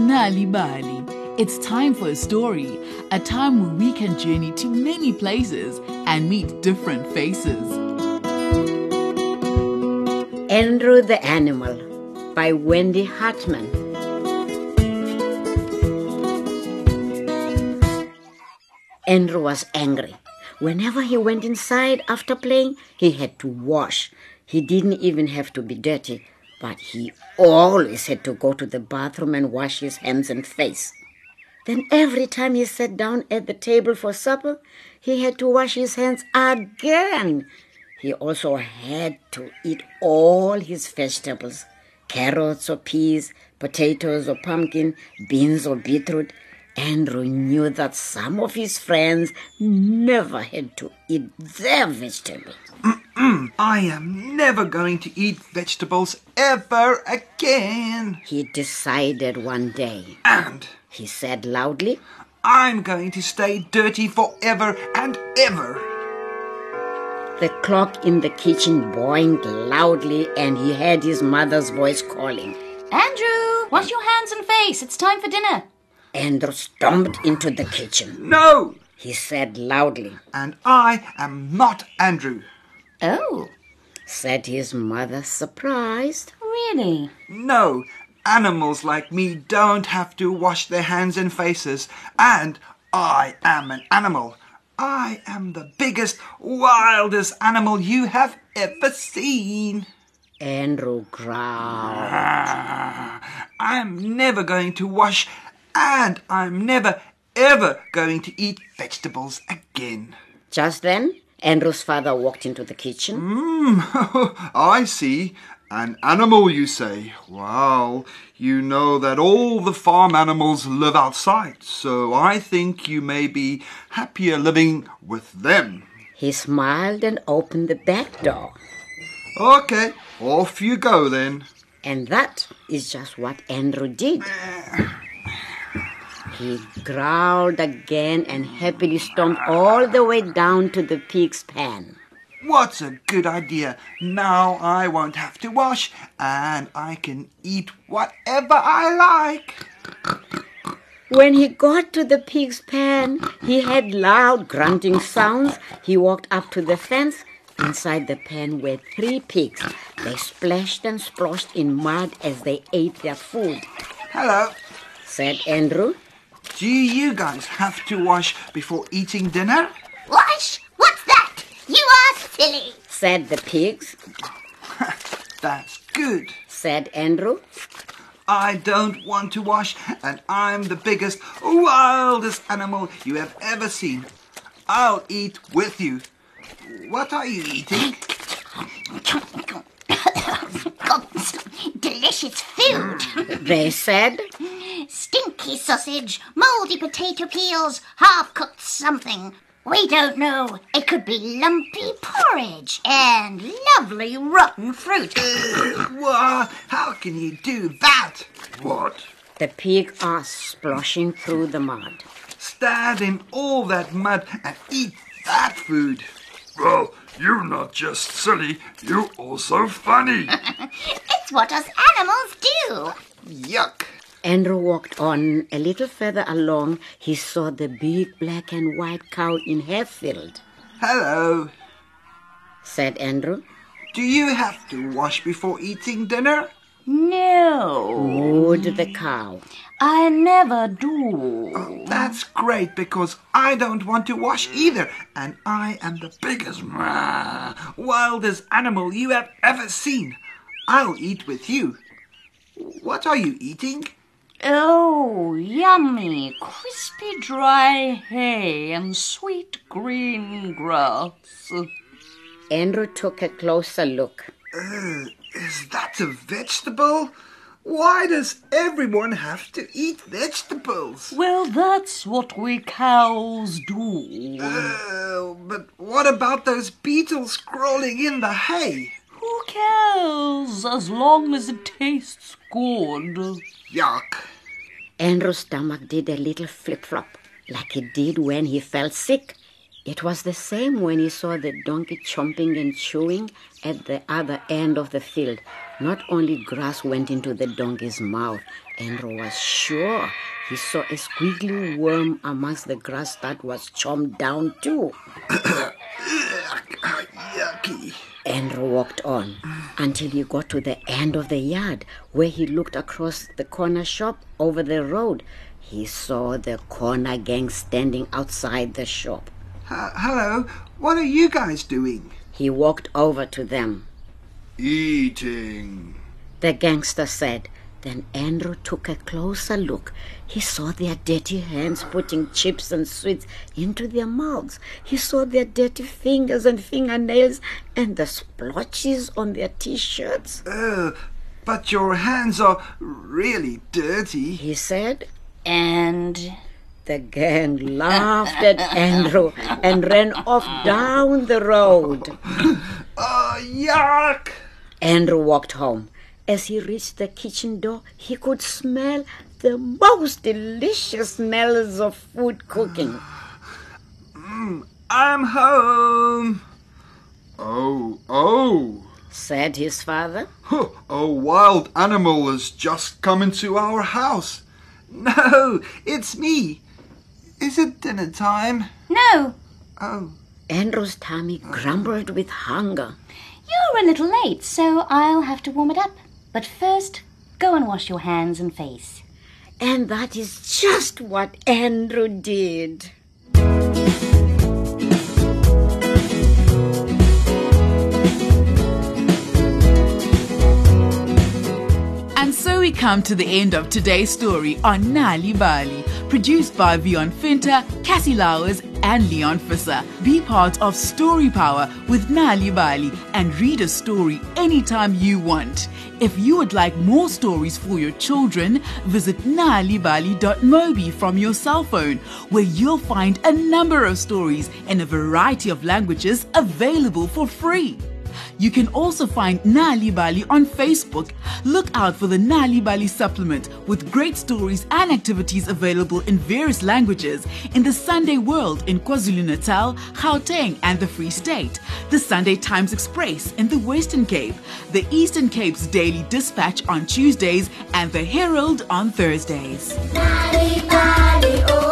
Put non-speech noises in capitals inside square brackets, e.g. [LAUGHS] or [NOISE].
Welcome to Nal'ibali. It's time for a story, a time where we can journey to many places and meet different faces. Andrew the Animal by Wendy Hartmann. Andrew was angry. Whenever he went inside after playing, he had to wash. He didn't even have to be dirty, but he always had to go to the bathroom and wash his hands and face. Then every time he sat down at the table for supper, he had to wash his hands again. He also had to eat all his vegetables carrots or peas, potatoes or pumpkin, beans or beetroot. Andrew knew that some of his friends never had to eat their vegetables. Mm, I am never going to eat vegetables ever again. He decided one day. And He said loudly, I'm going to stay dirty forever and ever. The clock in the kitchen boinged loudly, and he heard his mother's voice calling. Andrew, wash your hands and face. It's time for dinner. Andrew stomped into the kitchen. No! He said loudly, And I am not Andrew. Oh, said his mother, surprised. really? No, animals like me don't have to wash their hands and faces. And I am an animal. I am the biggest, wildest animal you have ever seen. Andrew growled. [LAUGHS] I'm never going to wash, and I'm never, ever going to eat vegetables again. Just then, Andrew's father walked into the kitchen. Mm, [LAUGHS] I see. An animal, you say? Well, you know that all the farm animals live outside, so I think you may be happier living with them. He smiled and opened the back door. Okay, off you go then. And that is just what Andrew did. He growled again and happily stomped all the way down to the pig's pen. What's a good idea? Now I won't have to wash, and I can eat whatever I like. When he got to the pig's pen, he had loud grunting sounds. He walked up to the fence. Inside the pen were three pigs. They splashed and splashed in mud as they ate their food, Hello. said Andrew. Do you guys have to wash before eating dinner? Wash? What's that? You are silly. Said the pigs, [LAUGHS] That's good. said Andrew. I don't want to wash, and I'm the biggest, wildest animal you have ever seen. I'll eat with you. What are you eating? Delicious food. Mm, they said, Stinky sausage, mouldy potato peels, half cooked something. We don't know. It could be lumpy porridge and lovely rotten fruit. [COUGHS] Wha how can you do that? What? the pig asked, splashing through the mud. Stand in all that mud and eat that food. Well, you're not just silly, you're also funny. [LAUGHS] It's what us animals do. Yuck. Andrew walked on. A little further along, he saw the big black and white cow in Hayfield, Hello. said Andrew. Do you have to wash before eating dinner? No, Mooed the cow. I never do. Oh, that's great because I don't want to wash either, and I am the biggest, wildest animal you have ever seen. I'll eat with you. What are you eating? Oh, yummy, crispy dry hay and sweet green grass. Andrew took a closer look. Uh, is that a vegetable? Why does everyone have to eat vegetables? Well, that's what we cows do. Uh, but what about those beetles crawling in the hay? Who cares as long as it tastes good? Yuck. Andrew's stomach did a little flip flop, like it did when he felt sick. It was the same when he saw the donkey chomping and chewing at the other end of the field. Not only grass went into the donkey's mouth, Andrew was sure he saw a squiggly worm amongst the grass that was chomped down too. Yucky. Andrew walked on until he got to the end of the yard where he looked across the corner shop over the road. He saw the corner gang standing outside the shop. Uh, hello, what are you guys doing? He walked over to them. Eating. The gangster said. Then Andrew took a closer look. He saw their dirty hands putting chips and sweets into their mouths. He saw their dirty fingers and fingernails and the splotches on their t-shirts. Uh, but your hands are really dirty. He said. And The gang laughed at [LAUGHS] Andrew and ran off down the road. Oh, [LAUGHS] yuck! Andrew walked home. As he reached the kitchen door, he could smell the most delicious smells of food cooking. [SIGHS] Mm, I'm home. Oh, oh. Said his father. Huh, A wild animal has just come into our house. No, it's me. Is it dinner time? no, Oh, Andrew's tummy grumbled with hunger. you're a little late, so I'll have to warm it up. But first, go and wash your hands and face. And that is just what Andrew did. And so we come to the end of today's story on Nal'ibali, produced by Vion Finter, Cassie Lowers, and Leon Fisser. Be part of Story Power with Nal'ibali and read a story anytime you want. If you would like more stories for your children, visit nalibali.mobi from your cell phone, where you'll find a number of stories in a variety of languages available for free. You can also find Nal'ibali on Facebook. Look out for the Nal'ibali supplement with great stories and activities available in various languages in the Sunday World in KwaZulu Natal, Gauteng, and the Free State, the Sunday Times Express in the Western Cape, the Eastern Cape's Daily Dispatch on Tuesdays, and the Herald on Thursdays. Nal'ibali. Oh.